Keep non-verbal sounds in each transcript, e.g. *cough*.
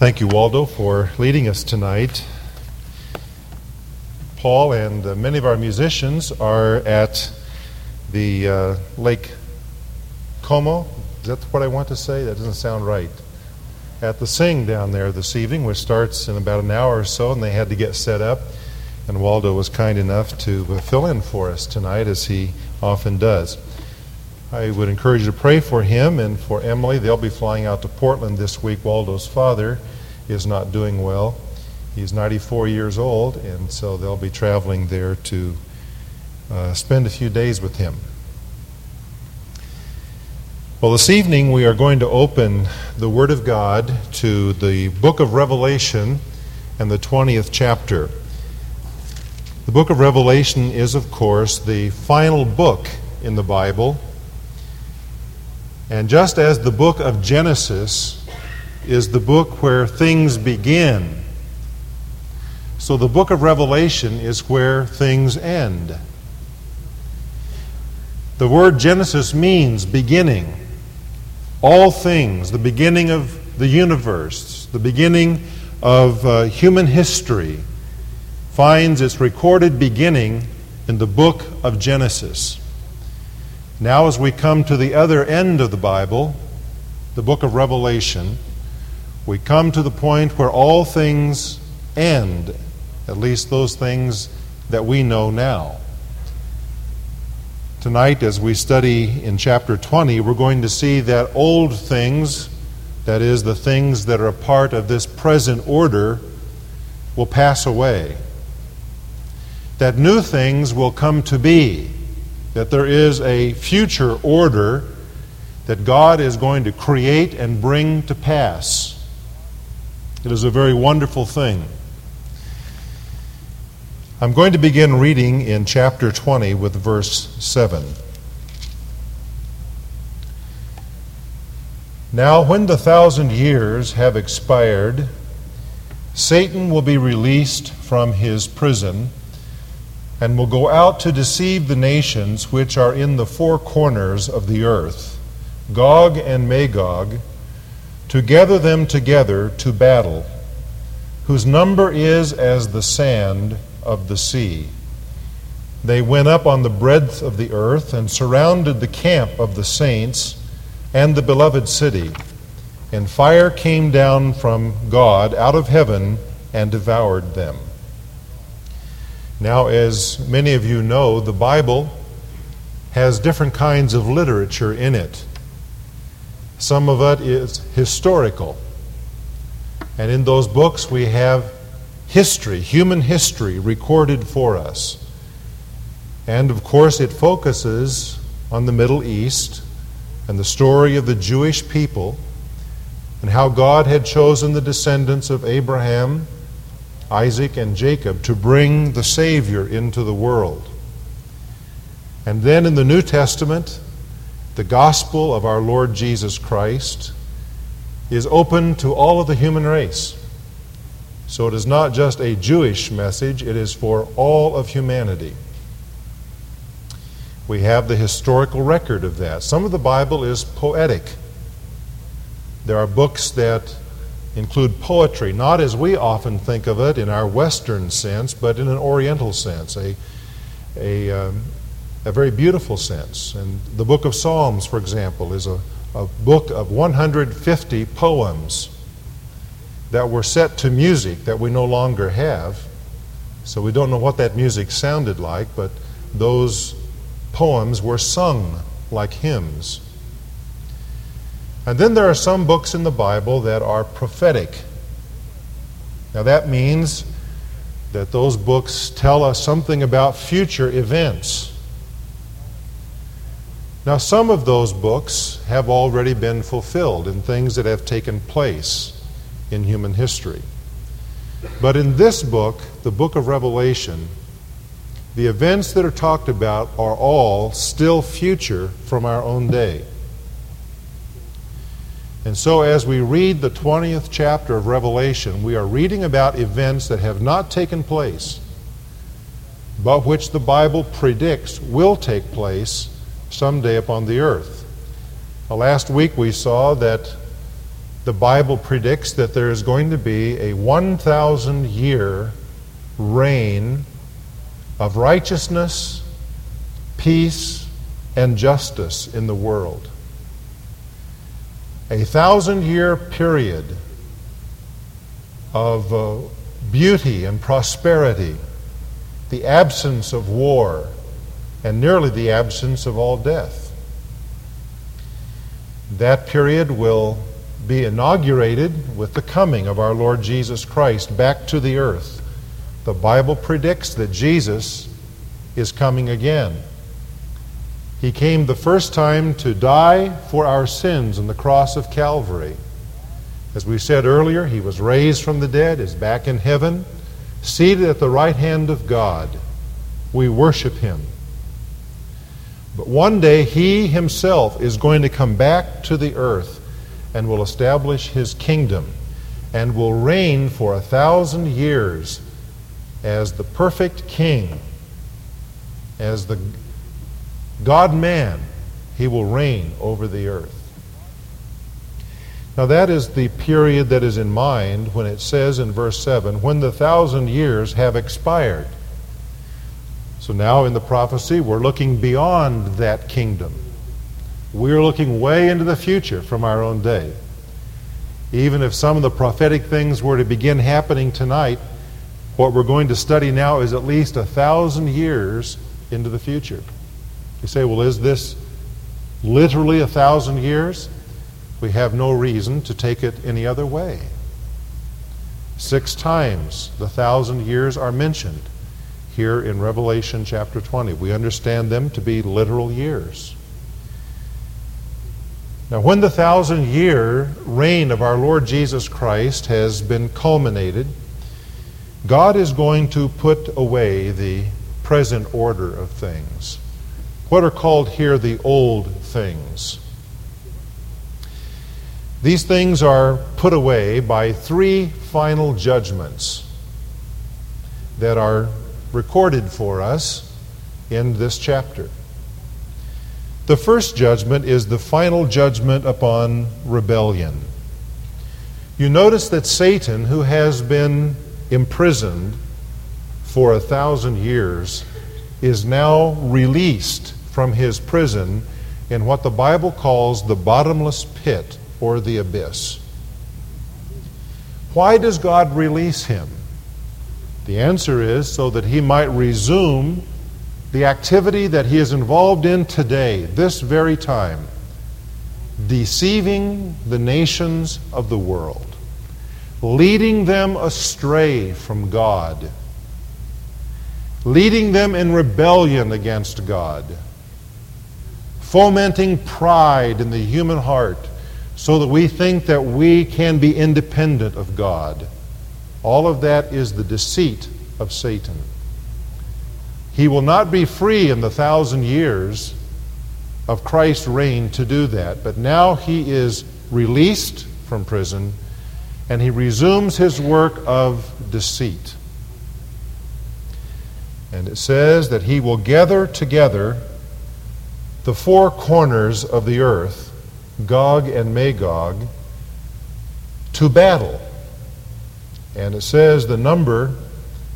Thank you, Waldo, for leading us tonight. Paul and uh, many of our musicians are at the uh, Lake Como. Is that what I want to say? That doesn't sound right. At the Sing down there this evening, which starts in about an hour or so, and they had to get set up. And Waldo was kind enough to uh, fill in for us tonight, as he often does. I would encourage you to pray for him and for Emily. They'll be flying out to Portland this week. Waldo's father is not doing well. He's 94 years old, and so they'll be traveling there to uh, spend a few days with him. Well, this evening we are going to open the Word of God to the book of Revelation and the 20th chapter. The book of Revelation is, of course, the final book in the Bible. And just as the book of Genesis is the book where things begin, so the book of Revelation is where things end. The word Genesis means beginning. All things, the beginning of the universe, the beginning of uh, human history, finds its recorded beginning in the book of Genesis. Now, as we come to the other end of the Bible, the book of Revelation, we come to the point where all things end, at least those things that we know now. Tonight, as we study in chapter 20, we're going to see that old things, that is, the things that are a part of this present order, will pass away. That new things will come to be that there is a future order that God is going to create and bring to pass. It is a very wonderful thing. I'm going to begin reading in chapter 20 with verse 7. Now, when the thousand years have expired, Satan will be released from his prison and will go out to deceive the nations which are in the four corners of the earth, Gog and Magog, to gather them together to battle, whose number is as the sand of the sea. They went up on the breadth of the earth and surrounded the camp of the saints and the beloved city. And fire came down from God out of heaven and devoured them. Now, as many of you know, the Bible has different kinds of literature in it. Some of it is historical. And in those books, we have history, human history, recorded for us. And of course, it focuses on the Middle East and the story of the Jewish people and how God had chosen the descendants of Abraham Isaac and Jacob to bring the Savior into the world. And then in the New Testament, the gospel of our Lord Jesus Christ is open to all of the human race. So it is not just a Jewish message, it is for all of humanity. We have the historical record of that. Some of the Bible is poetic. There are books that include poetry, not as we often think of it in our Western sense, but in an Oriental sense, a, a, um, a very beautiful sense. And the book of Psalms, for example, is a, a book of 150 poems that were set to music that we no longer have. So we don't know what that music sounded like, but those poems were sung like hymns. And then there are some books in the Bible that are prophetic. Now that means that those books tell us something about future events. Now, some of those books have already been fulfilled in things that have taken place in human history. But in this book, the book of Revelation, the events that are talked about are all still future from our own day. And so, as we read the 20th chapter of Revelation, we are reading about events that have not taken place, but which the Bible predicts will take place someday upon the earth. Now, last week we saw that the Bible predicts that there is going to be a 1,000 year reign of righteousness, peace, and justice in the world. A thousand year period of uh, beauty and prosperity, the absence of war, and nearly the absence of all death. That period will be inaugurated with the coming of our Lord Jesus Christ back to the earth. The Bible predicts that Jesus is coming again. He came the first time to die for our sins on the cross of Calvary. As we said earlier, he was raised from the dead, is back in heaven, seated at the right hand of God. We worship him. But one day he himself is going to come back to the earth and will establish his kingdom and will reign for a thousand years as the perfect king, as the God man. He will reign over the earth. Now, that is the period that is in mind when it says in verse 7 when the thousand years have expired. So now in the prophecy, we're looking beyond that kingdom. We're looking way into the future from our own day. Even if some of the prophetic things were to begin happening tonight, what we're going to study now is at least a thousand years into the future. You say, well, is this literally a thousand years? We have no reason to take it any other way. Six times the thousand years are mentioned here in Revelation chapter 20. We understand them to be literal years. Now, when the thousand year reign of our Lord Jesus Christ has been culminated, God is going to put away the present order of things. What are called here the old things. These things are put away by three final judgments that are recorded for us in this chapter. The first judgment is the final judgment upon rebellion. You notice that Satan, who has been imprisoned for a thousand years, is now released from his prison in what the Bible calls the bottomless pit or the abyss. Why does God release him? The answer is so that he might resume the activity that he is involved in today, this very time, deceiving the nations of the world, leading them astray from God, leading them in rebellion against God, fomenting pride in the human heart so that we think that we can be independent of God. All of that is the deceit of Satan. He will not be free in the thousand years of Christ's reign to do that, but now he is released from prison and he resumes his work of deceit. And it says that he will gather together the four corners of the earth Gog and Magog to battle. And it says the number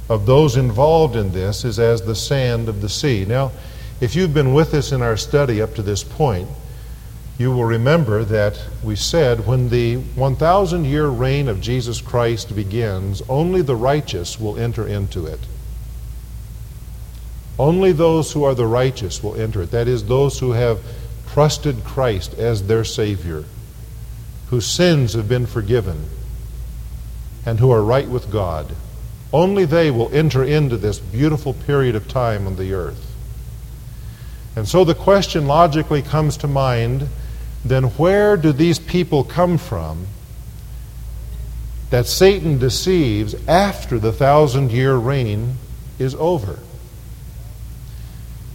of those involved in this is as the sand of the sea. Now, if you've been with us in our study up to this point, you will remember that we said when the 1,000 year reign of Jesus Christ begins, only the righteous will enter into it. Only those who are the righteous will enter it. That is, those who have trusted Christ as their Savior, whose sins have been forgiven, and who are right with God. Only they will enter into this beautiful period of time on the earth. And so the question logically comes to mind then where do these people come from that Satan deceives after the thousand year reign is over?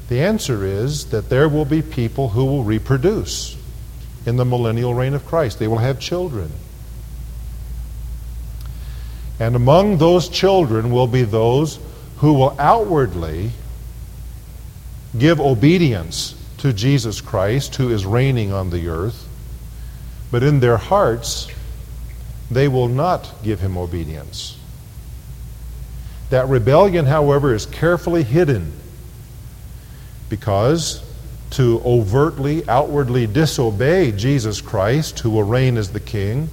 The answer is that there will be people who will reproduce in the millennial reign of Christ. They will have children. And among those children will be those who will outwardly give obedience to Jesus Christ, who is reigning on the earth, but in their hearts they will not give him obedience. That rebellion, however, is carefully hidden because to overtly, outwardly disobey Jesus Christ, who will reign as the king,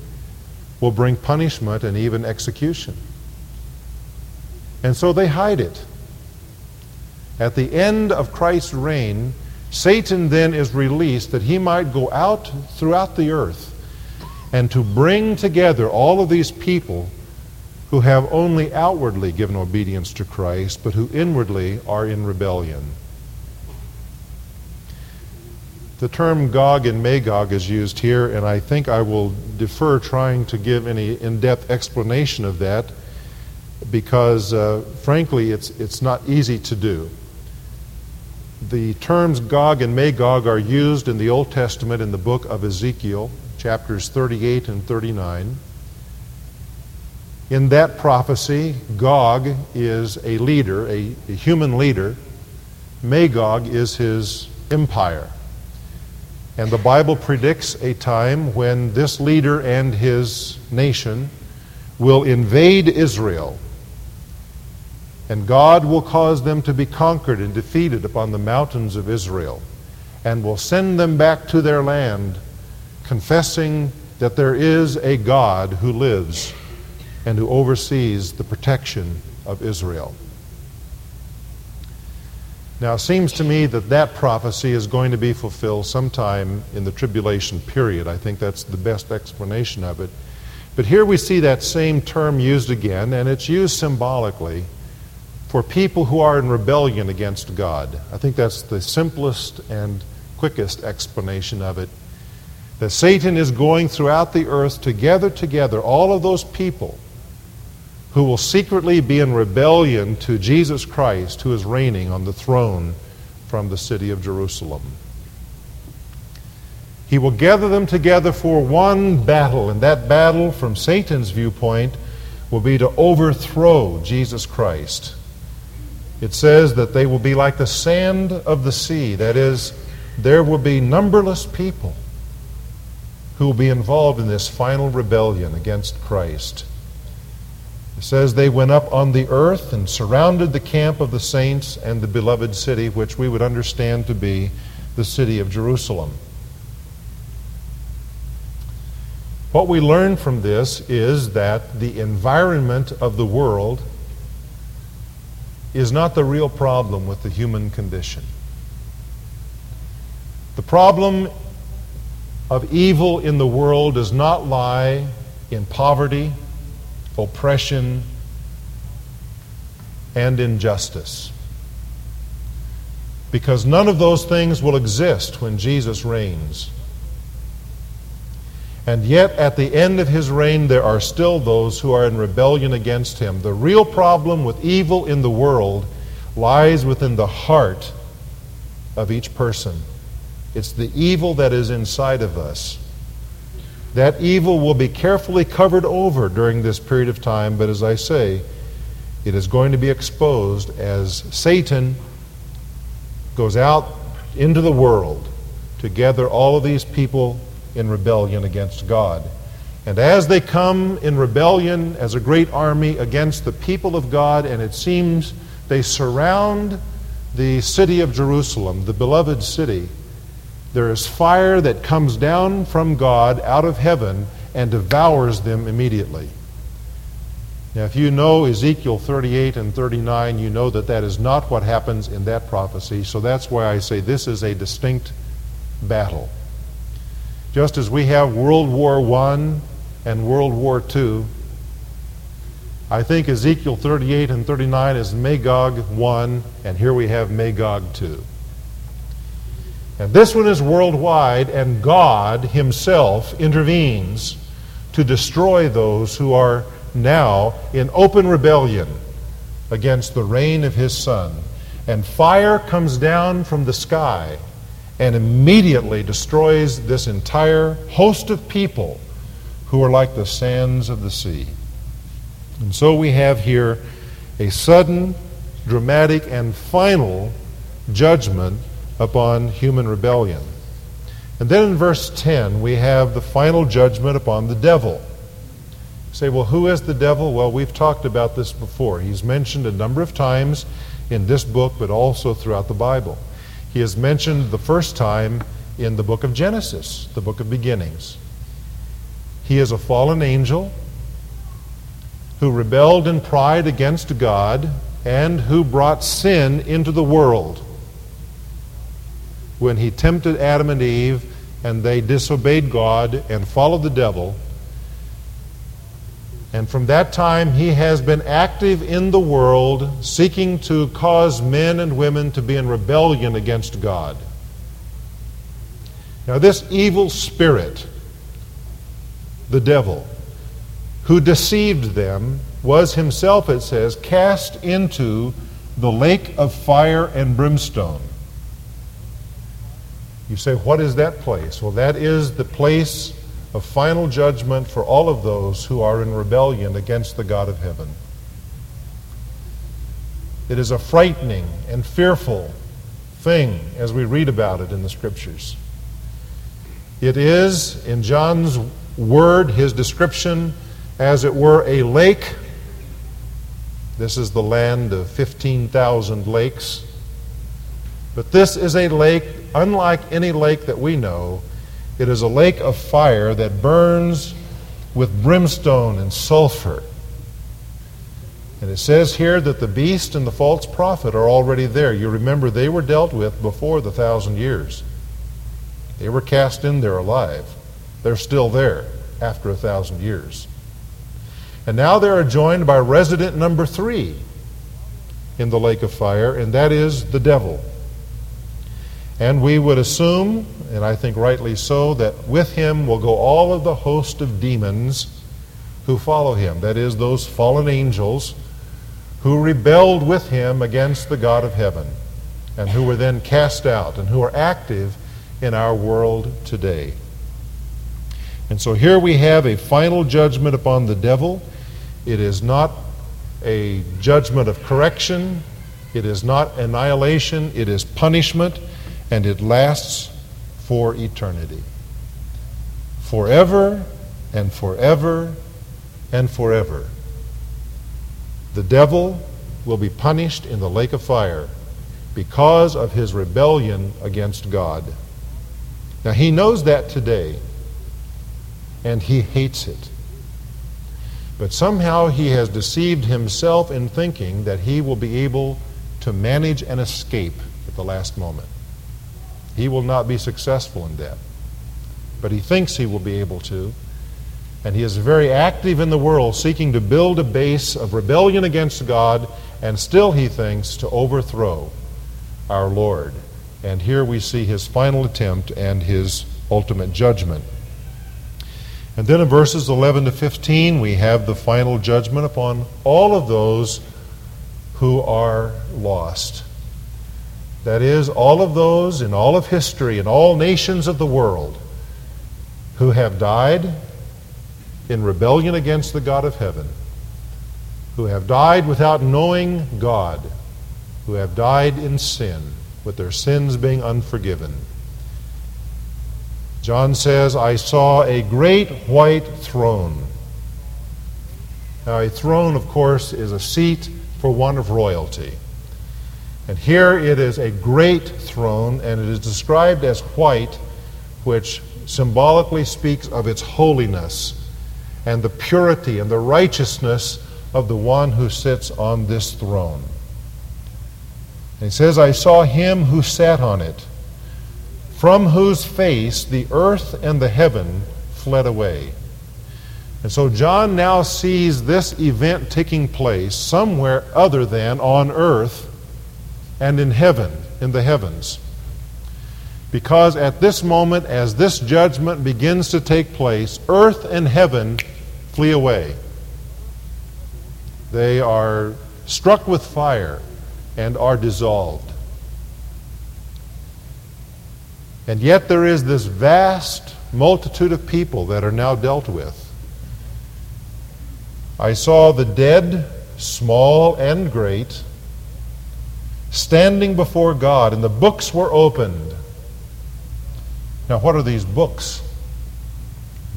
will bring punishment and even execution. And so they hide it. At the end of Christ's reign, Satan then is released that he might go out throughout the earth and to bring together all of these people who have only outwardly given obedience to Christ, but who inwardly are in rebellion. The term Gog and Magog is used here, and I think I will defer trying to give any in depth explanation of that because, uh, frankly, it's, it's not easy to do. The terms Gog and Magog are used in the Old Testament in the book of Ezekiel, chapters 38 and 39. In that prophecy, Gog is a leader, a, a human leader. Magog is his empire. And the Bible predicts a time when this leader and his nation will invade Israel. And God will cause them to be conquered and defeated upon the mountains of Israel, and will send them back to their land, confessing that there is a God who lives and who oversees the protection of Israel. Now, it seems to me that that prophecy is going to be fulfilled sometime in the tribulation period. I think that's the best explanation of it. But here we see that same term used again, and it's used symbolically for people who are in rebellion against God. I think that's the simplest and quickest explanation of it. That Satan is going throughout the earth to gather together all of those people who will secretly be in rebellion to Jesus Christ, who is reigning on the throne from the city of Jerusalem. He will gather them together for one battle, and that battle, from Satan's viewpoint, will be to overthrow Jesus Christ. It says that they will be like the sand of the sea. That is, there will be numberless people who will be involved in this final rebellion against Christ. It says they went up on the earth and surrounded the camp of the saints and the beloved city, which we would understand to be the city of Jerusalem. What we learn from this is that the environment of the world is not the real problem with the human condition. The problem of evil in the world does not lie in poverty oppression, and injustice. Because none of those things will exist when Jesus reigns. And yet, at the end of his reign, there are still those who are in rebellion against him. The real problem with evil in the world lies within the heart of each person. It's the evil that is inside of us. That evil will be carefully covered over during this period of time, but as I say, it is going to be exposed as Satan goes out into the world to gather all of these people in rebellion against God. And as they come in rebellion as a great army against the people of God, and it seems they surround the city of Jerusalem, the beloved city, there is fire that comes down from God out of heaven and devours them immediately. Now, if you know Ezekiel 38 and 39, you know that that is not what happens in that prophecy. So that's why I say this is a distinct battle. Just as we have World War I and World War II, I think Ezekiel 38 and 39 is Magog 1, and here we have Magog 2. And this one is worldwide, and God Himself intervenes to destroy those who are now in open rebellion against the reign of His Son. And fire comes down from the sky and immediately destroys this entire host of people who are like the sands of the sea. And so we have here a sudden, dramatic, and final judgment upon human rebellion. And then in verse 10, we have the final judgment upon the devil. say, well, who is the devil? Well, we've talked about this before. He's mentioned a number of times in this book, but also throughout the Bible. He is mentioned the first time in the book of Genesis, the book of beginnings. He is a fallen angel who rebelled in pride against God and who brought sin into the world when he tempted Adam and Eve and they disobeyed God and followed the devil. And from that time, he has been active in the world, seeking to cause men and women to be in rebellion against God. Now, this evil spirit, the devil, who deceived them, was himself, it says, cast into the lake of fire and brimstone. You say, what is that place? Well, that is the place of final judgment for all of those who are in rebellion against the God of heaven. It is a frightening and fearful thing as we read about it in the Scriptures. It is, in John's word, his description, as it were, a lake. This is the land of 15,000 lakes. But this is a lake unlike any lake that we know. It is a lake of fire that burns with brimstone and sulfur. And it says here that the beast and the false prophet are already there. You remember they were dealt with before the thousand years. They were cast in there alive. They're still there after a thousand years. And now they are joined by resident number three in the lake of fire, and that is the devil. And we would assume, and I think rightly so, that with him will go all of the host of demons who follow him. That is, those fallen angels who rebelled with him against the God of heaven and who were then cast out and who are active in our world today. And so here we have a final judgment upon the devil. It is not a judgment of correction, it is not annihilation, it is punishment, and it lasts for eternity. Forever and forever and forever. The devil will be punished in the lake of fire because of his rebellion against God. Now, he knows that today, and he hates it. But somehow he has deceived himself in thinking that he will be able to manage an escape at the last moment. He will not be successful in that. But he thinks he will be able to. And he is very active in the world, seeking to build a base of rebellion against God, and still, he thinks, to overthrow our Lord. And here we see his final attempt and his ultimate judgment. And then in verses 11 to 15, we have the final judgment upon all of those who are lost. That is, all of those in all of history, in all nations of the world, who have died in rebellion against the God of heaven, who have died without knowing God, who have died in sin with their sins being unforgiven. John says, I saw a great white throne. Now, a throne, of course, is a seat for one of royalty. And here it is a great throne, and it is described as white, which symbolically speaks of its holiness and the purity and the righteousness of the one who sits on this throne. And he says, I saw him who sat on it, from whose face the earth and the heaven fled away. And so John now sees this event taking place somewhere other than on earth and in heaven, in the heavens. Because at this moment, as this judgment begins to take place, earth and heaven flee away. They are struck with fire and are dissolved. And yet there is this vast multitude of people that are now dealt with. I saw the dead, small and great, standing before God, and the books were opened. Now, what are these books?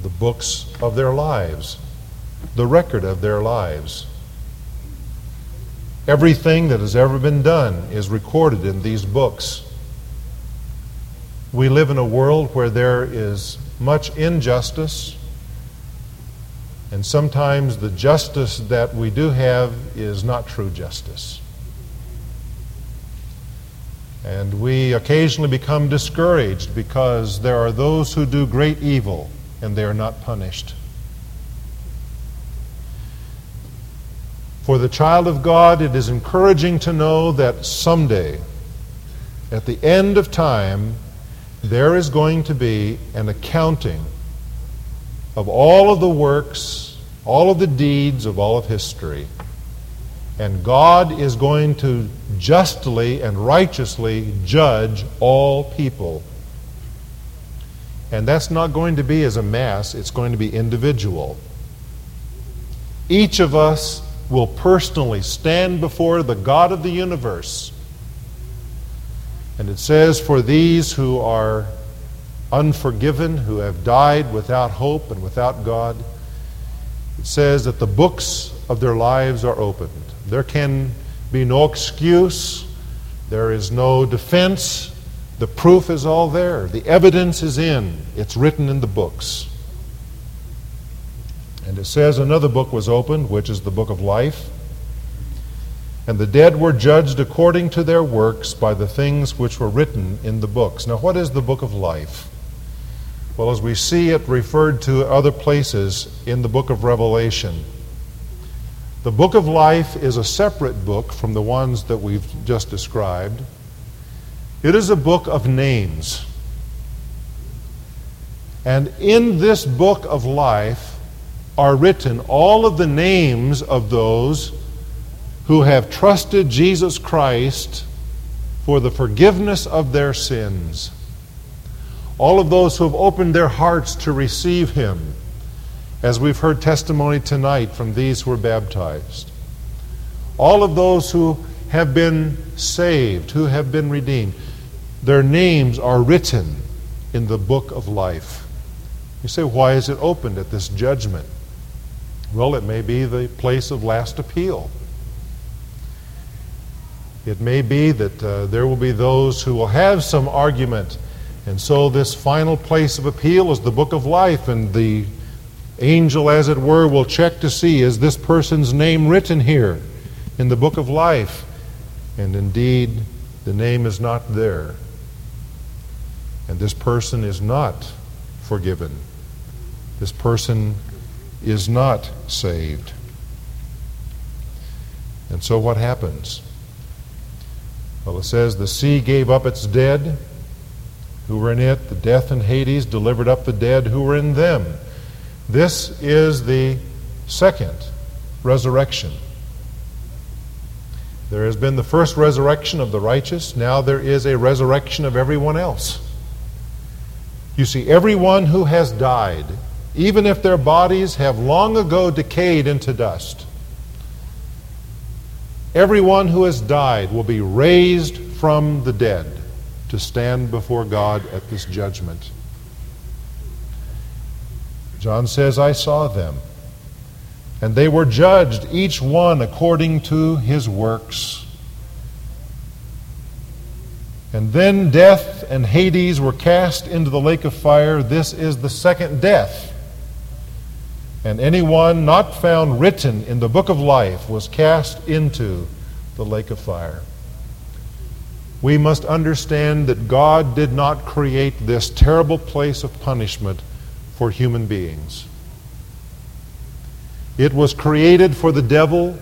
The books of their lives. the record of their lives. Everything that has ever been done is recorded in these books. We live in a world where there is much injustice, and sometimes the justice that we do have is not true justice. And we occasionally become discouraged because there are those who do great evil and they are not punished. For the child of God, it is encouraging to know that someday, at the end of time, there is going to be an accounting of all of the works, all of the deeds of all of history. And God is going to justly and righteously judge all people. And that's not going to be as a mass, it's going to be individual. Each of us will personally stand before the God of the universe. And it says, For these who are unforgiven, who have died without hope and without God, it says that the books of their lives are opened. There can be no excuse, there is no defense. The proof is all there, the evidence is in, it's written in the books. And it says another book was opened, which is the book of life. And the dead were judged according to their works by the things which were written in the books. Now, what is the book of life? Well, as we see it referred to other places in the book of Revelation, the book of life is a separate book from the ones that we've just described. It is a book of names. And in this book of life, are written all of the names of those who have trusted Jesus Christ for the forgiveness of their sins. All of those who have opened their hearts to receive Him, as we've heard testimony tonight from these who were baptized. All of those who have been saved, who have been redeemed, their names are written in the book of life. You say, why is it opened at this judgment? Well, it may be the place of last appeal. It may be that uh, there will be those who will have some argument. And so, this final place of appeal is the book of life, and the angel, as it were, will check to see is this person's name written here in the book of life? And indeed, the name is not there. And this person is not forgiven. This person is not saved. And so what happens? Well, it says, The sea gave up its dead who were in it, the death and Hades delivered up the dead who were in them. This is the second resurrection. There has been the first resurrection of the righteous, now there is a resurrection of everyone else. You see, everyone who has died even if their bodies have long ago decayed into dust. Everyone who has died will be raised from the dead to stand before God at this judgment. John says, I saw them, and they were judged, each one according to his works. And then death and Hades were cast into the lake of fire. This is the second death and anyone not found written in the book of life was cast into the lake of fire. We must understand that God did not create this terrible place of punishment for human beings. It was created for the devil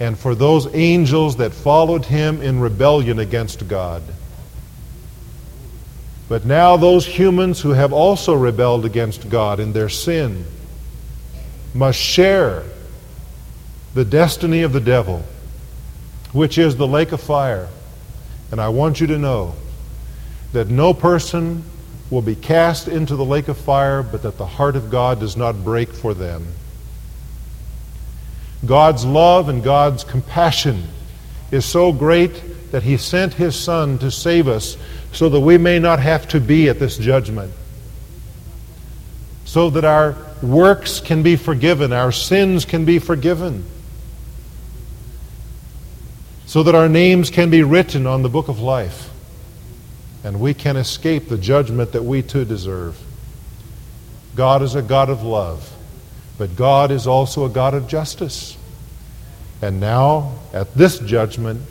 and for those angels that followed him in rebellion against God. But now, those humans who have also rebelled against God in their sin, must share the destiny of the devil, which is the lake of fire. And I want you to know that no person will be cast into the lake of fire, but that the heart of God does not break for them. God's love and God's compassion is so great that He sent His Son to save us so that we may not have to be at this judgment. So that our works can be forgiven, our sins can be forgiven, so that our names can be written on the book of life, and we can escape the judgment that we too deserve. God is a God of love, but God is also a God of justice. And now, at this judgment,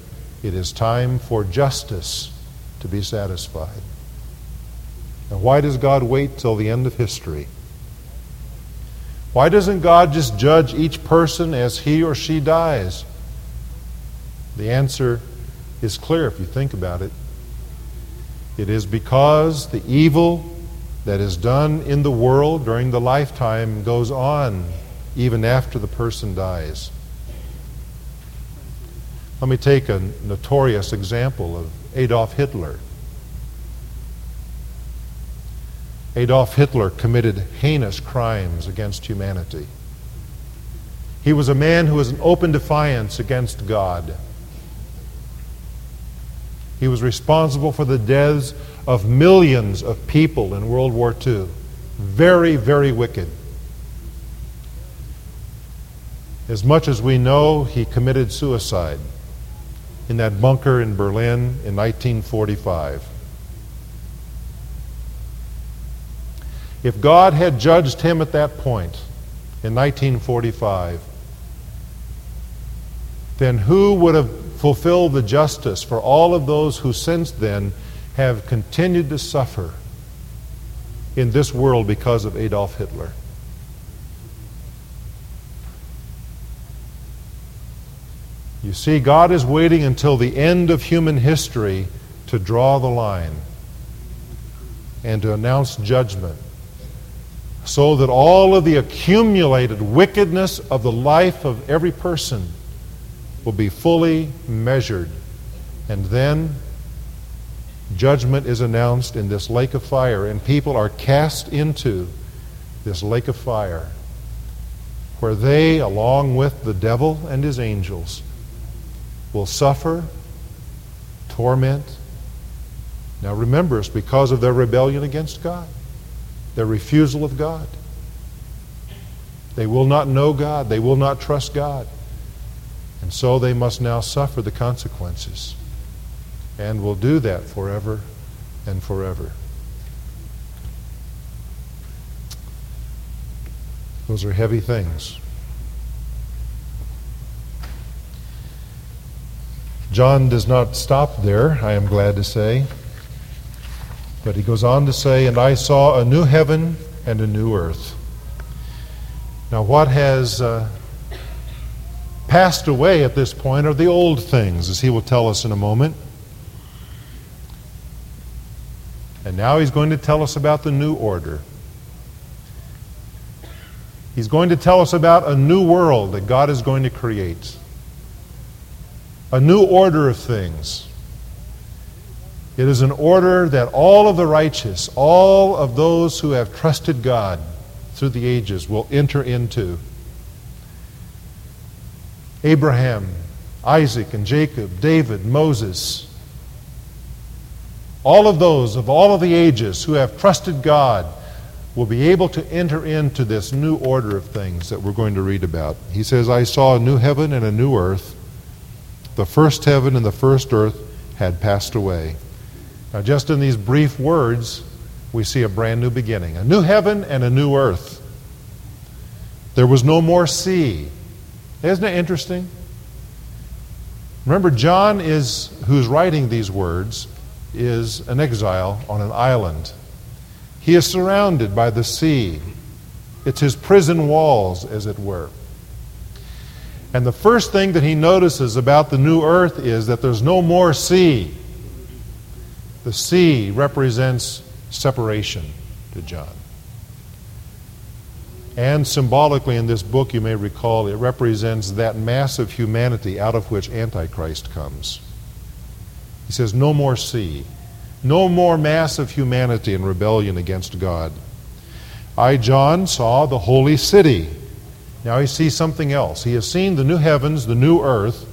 it is time for justice to be satisfied. And why does God wait till the end of history? Why doesn't God just judge each person as he or she dies? The answer is clear if you think about it. It is because the evil that is done in the world during the lifetime goes on even after the person dies. Let me take a notorious example of Adolf Hitler. Adolf Hitler committed heinous crimes against humanity. He was a man who was in open defiance against God. He was responsible for the deaths of millions of people in World War II. Very, very wicked. As much as we know, he committed suicide in that bunker in Berlin in 1945. If God had judged him at that point in 1945, then who would have fulfilled the justice for all of those who since then have continued to suffer in this world because of Adolf Hitler? You see, God is waiting until the end of human history to draw the line and to announce judgment so that all of the accumulated wickedness of the life of every person will be fully measured. And then judgment is announced in this lake of fire, and people are cast into this lake of fire, where they, along with the devil and his angels, will suffer torment. Now remember, it's because of their rebellion against God their refusal of God. They will not know God, they will not trust God. And so they must now suffer the consequences and will do that forever and forever. Those are heavy things. John does not stop there, I am glad to say. But he goes on to say, And I saw a new heaven and a new earth. Now, what has uh, passed away at this point are the old things, as he will tell us in a moment. And now he's going to tell us about the new order. He's going to tell us about a new world that God is going to create, a new order of things. It is an order that all of the righteous, all of those who have trusted God through the ages, will enter into. Abraham, Isaac, and Jacob, David, Moses, all of those of all of the ages who have trusted God will be able to enter into this new order of things that we're going to read about. He says, I saw a new heaven and a new earth. The first heaven and the first earth had passed away now, just in these brief words, we see a brand new beginning a new heaven and a new earth. There was no more sea. Isn't it interesting? Remember, John is, who's writing these words, is an exile on an island. He is surrounded by the sea. It's his prison walls, as it were. And the first thing that he notices about the new earth is that there's no more sea. The sea represents separation to John. And symbolically in this book, you may recall, it represents that mass of humanity out of which Antichrist comes. He says, No more sea, no more mass of humanity in rebellion against God. I, John, saw the holy city. Now he sees something else. He has seen the new heavens, the new earth,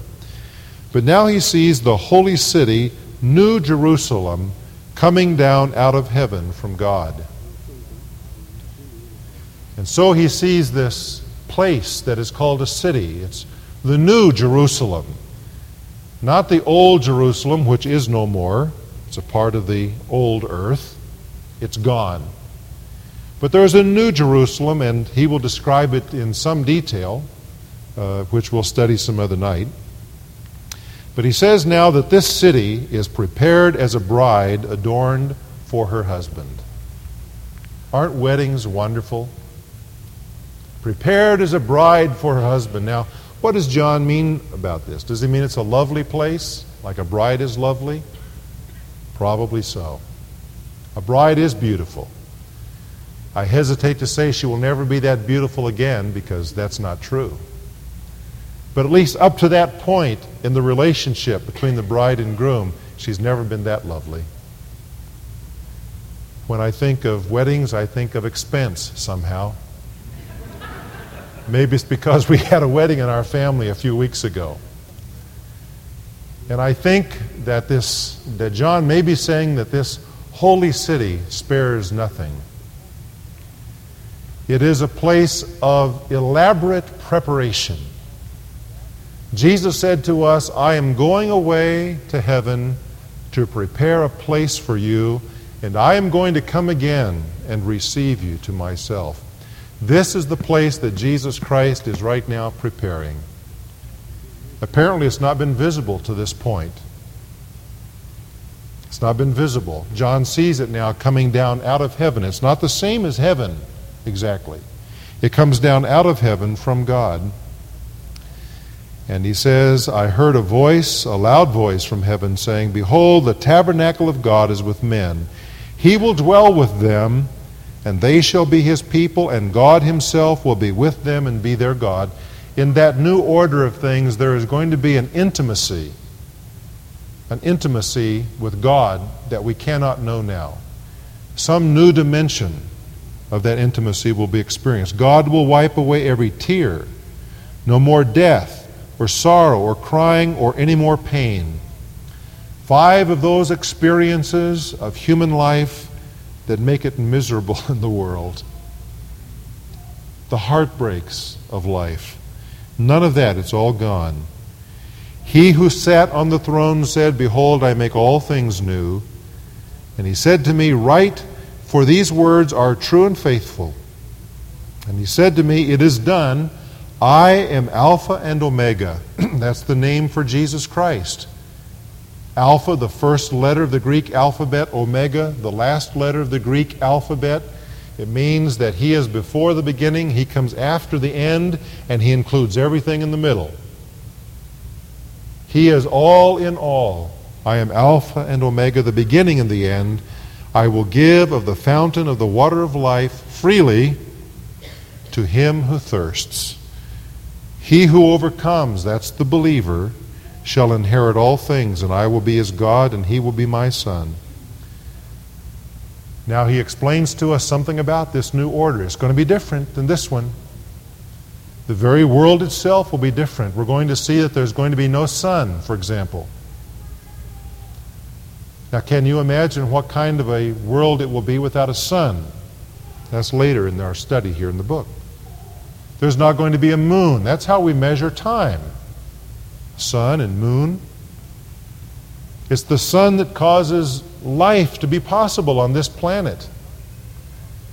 but now he sees the holy city New Jerusalem coming down out of heaven from God. And so he sees this place that is called a city. It's the new Jerusalem. Not the old Jerusalem, which is no more. It's a part of the old earth. It's gone. But there's a new Jerusalem, and he will describe it in some detail, uh, which we'll study some other night. But he says now that this city is prepared as a bride adorned for her husband. Aren't weddings wonderful? Prepared as a bride for her husband. Now, what does John mean about this? Does he mean it's a lovely place, like a bride is lovely? Probably so. A bride is beautiful. I hesitate to say she will never be that beautiful again because that's not true. But at least up to that point in the relationship between the bride and groom, she's never been that lovely. When I think of weddings, I think of expense somehow. Maybe it's because we had a wedding in our family a few weeks ago. And I think that this that John may be saying that this holy city spares nothing. It is a place of elaborate preparation. Jesus said to us, I am going away to heaven to prepare a place for you, and I am going to come again and receive you to myself. This is the place that Jesus Christ is right now preparing. Apparently, it's not been visible to this point. It's not been visible. John sees it now coming down out of heaven. It's not the same as heaven exactly. It comes down out of heaven from God. And he says, I heard a voice, a loud voice from heaven, saying, Behold, the tabernacle of God is with men. He will dwell with them and they shall be his people, and God himself will be with them and be their God. In that new order of things, there is going to be an intimacy, an intimacy with God that we cannot know now. Some new dimension of that intimacy will be experienced. God will wipe away every tear. No more death, or sorrow, or crying, or any more pain. Five of those experiences of human life that make it miserable *laughs* in the world. The heartbreaks of life. None of that, it's all gone. He who sat on the throne said, Behold, I make all things new. And he said to me, Write, for these words are true and faithful. And he said to me, It is done. I am Alpha and Omega. *clears throat* That's the name for Jesus Christ. Alpha, the first letter of the Greek alphabet, Omega, the last letter of the Greek alphabet. It means that He is before the beginning, He comes after the end, and He includes everything in the middle. He is all in all. I am Alpha and Omega, the beginning and the end. I will give of the fountain of the water of life freely to him who thirsts. He who overcomes, that's the believer, shall inherit all things, and I will be his God, and he will be my son. Now he explains to us something about this new order. It's going to be different than this one. The very world itself will be different. We're going to see that there's going to be no sun, for example. Now, can you imagine what kind of a world it will be without a sun? That's later in our study here in the book. There's not going to be a moon. That's how we measure time sun and moon. It's the sun that causes life to be possible on this planet.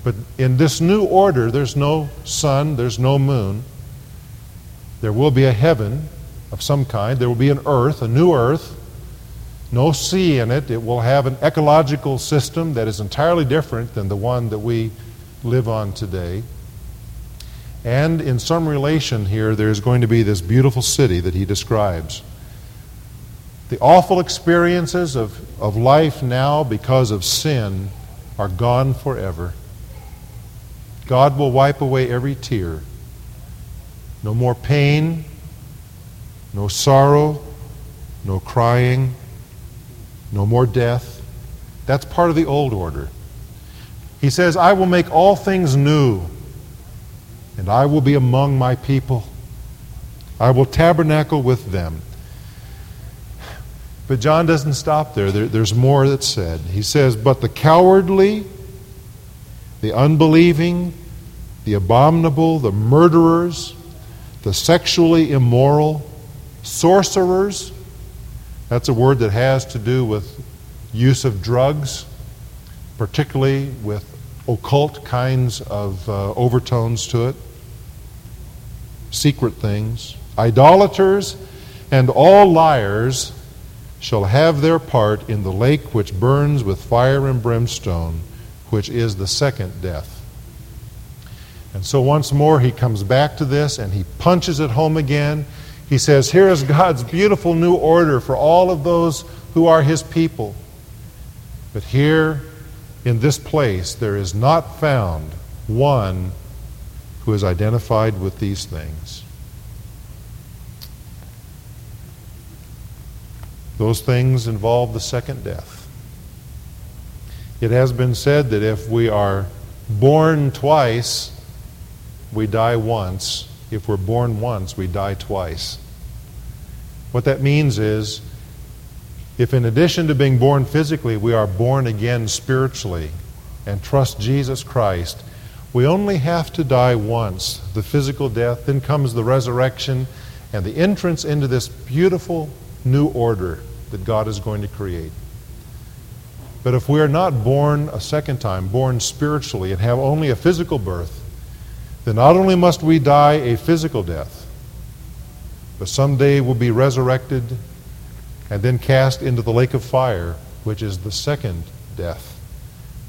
But in this new order, there's no sun, there's no moon. There will be a heaven of some kind. There will be an earth, a new earth, no sea in it. It will have an ecological system that is entirely different than the one that we live on today. And in some relation here, there's going to be this beautiful city that he describes. The awful experiences of, of life now because of sin are gone forever. God will wipe away every tear. No more pain, no sorrow, no crying, no more death. That's part of the old order. He says, I will make all things new and I will be among my people. I will tabernacle with them. But John doesn't stop there. there. There's more that's said. He says, But the cowardly, the unbelieving, the abominable, the murderers, the sexually immoral, sorcerers. That's a word that has to do with use of drugs, particularly with occult kinds of uh, overtones to it, secret things. Idolaters and all liars shall have their part in the lake which burns with fire and brimstone, which is the second death. And so once more he comes back to this and he punches it home again. He says, Here is God's beautiful new order for all of those who are his people. But here in this place there is not found one who is identified with these things. Those things involve the second death. It has been said that if we are born twice, we die once. If we're born once, we die twice. What that means is if, in addition to being born physically, we are born again spiritually and trust Jesus Christ, we only have to die once the physical death, then comes the resurrection and the entrance into this beautiful new order that God is going to create. But if we are not born a second time, born spiritually, and have only a physical birth, then not only must we die a physical death, but someday we'll be resurrected and then cast into the lake of fire, which is the second death,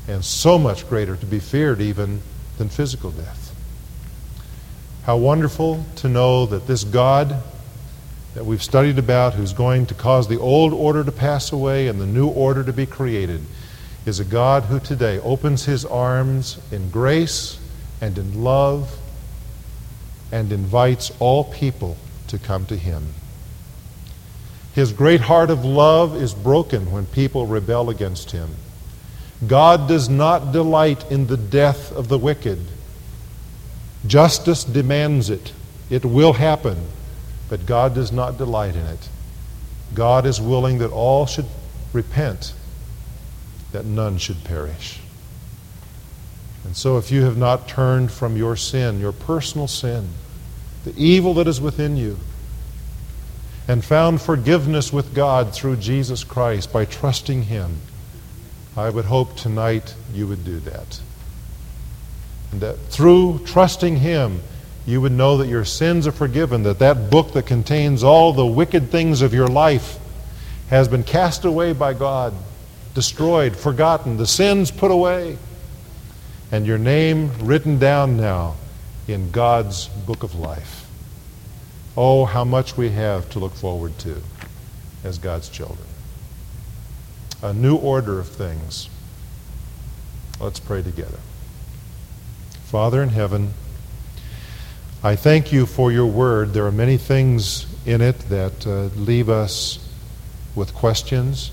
and so much greater to be feared even than physical death. How wonderful to know that this God that we've studied about, who's going to cause the old order to pass away and the new order to be created, is a God who today opens his arms in grace and in love and invites all people to come to him. His great heart of love is broken when people rebel against him. God does not delight in the death of the wicked. Justice demands it. It will happen, but God does not delight in it. God is willing that all should repent, that none should perish. And so, if you have not turned from your sin, your personal sin, the evil that is within you, and found forgiveness with God through Jesus Christ by trusting Him, I would hope tonight you would do that. And that through trusting Him, you would know that your sins are forgiven, that that book that contains all the wicked things of your life has been cast away by God, destroyed, forgotten, the sins put away, and your name written down now in God's book of life. Oh, how much we have to look forward to as God's children. A new order of things. Let's pray together. Father in heaven, I thank you for your word. There are many things in it that uh, leave us with questions.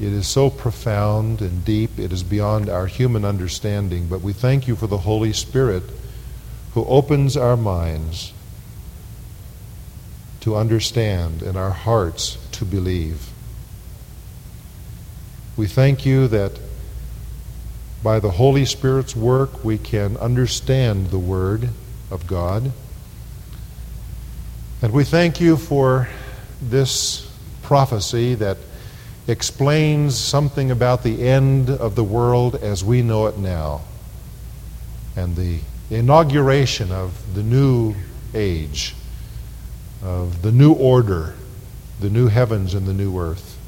It is so profound and deep, it is beyond our human understanding. But we thank you for the Holy Spirit who opens our minds to understand and our hearts to believe. We thank you that by the Holy Spirit's work we can understand the Word of God. And we thank you for this prophecy that explains something about the end of the world as we know it now and the inauguration of the new age of the new order, the new heavens and the new earth.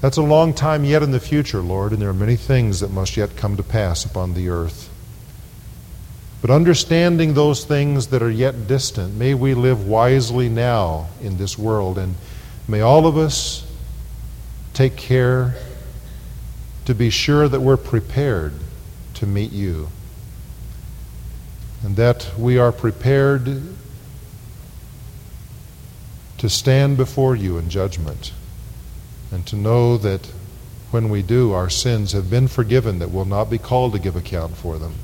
That's a long time yet in the future, Lord, and there are many things that must yet come to pass upon the earth. But understanding those things that are yet distant, may we live wisely now in this world, and may all of us take care to be sure that we're prepared to meet you and that we are prepared to stand before you in judgment and to know that when we do, our sins have been forgiven, that we'll not be called to give account for them,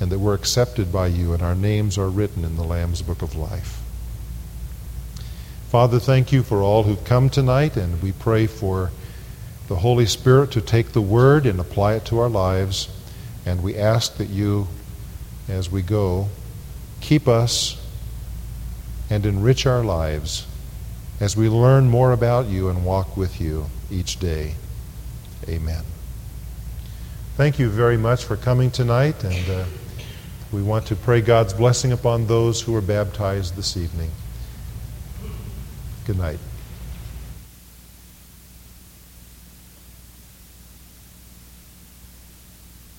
and that we're accepted by you and our names are written in the Lamb's Book of Life. Father, thank you for all who've come tonight, and we pray for the Holy Spirit to take the Word and apply it to our lives. And we ask that you, as we go, keep us and enrich our lives as we learn more about you and walk with you each day. Amen. Thank you very much for coming tonight, and uh, we want to pray God's blessing upon those who were baptized this evening. Good night.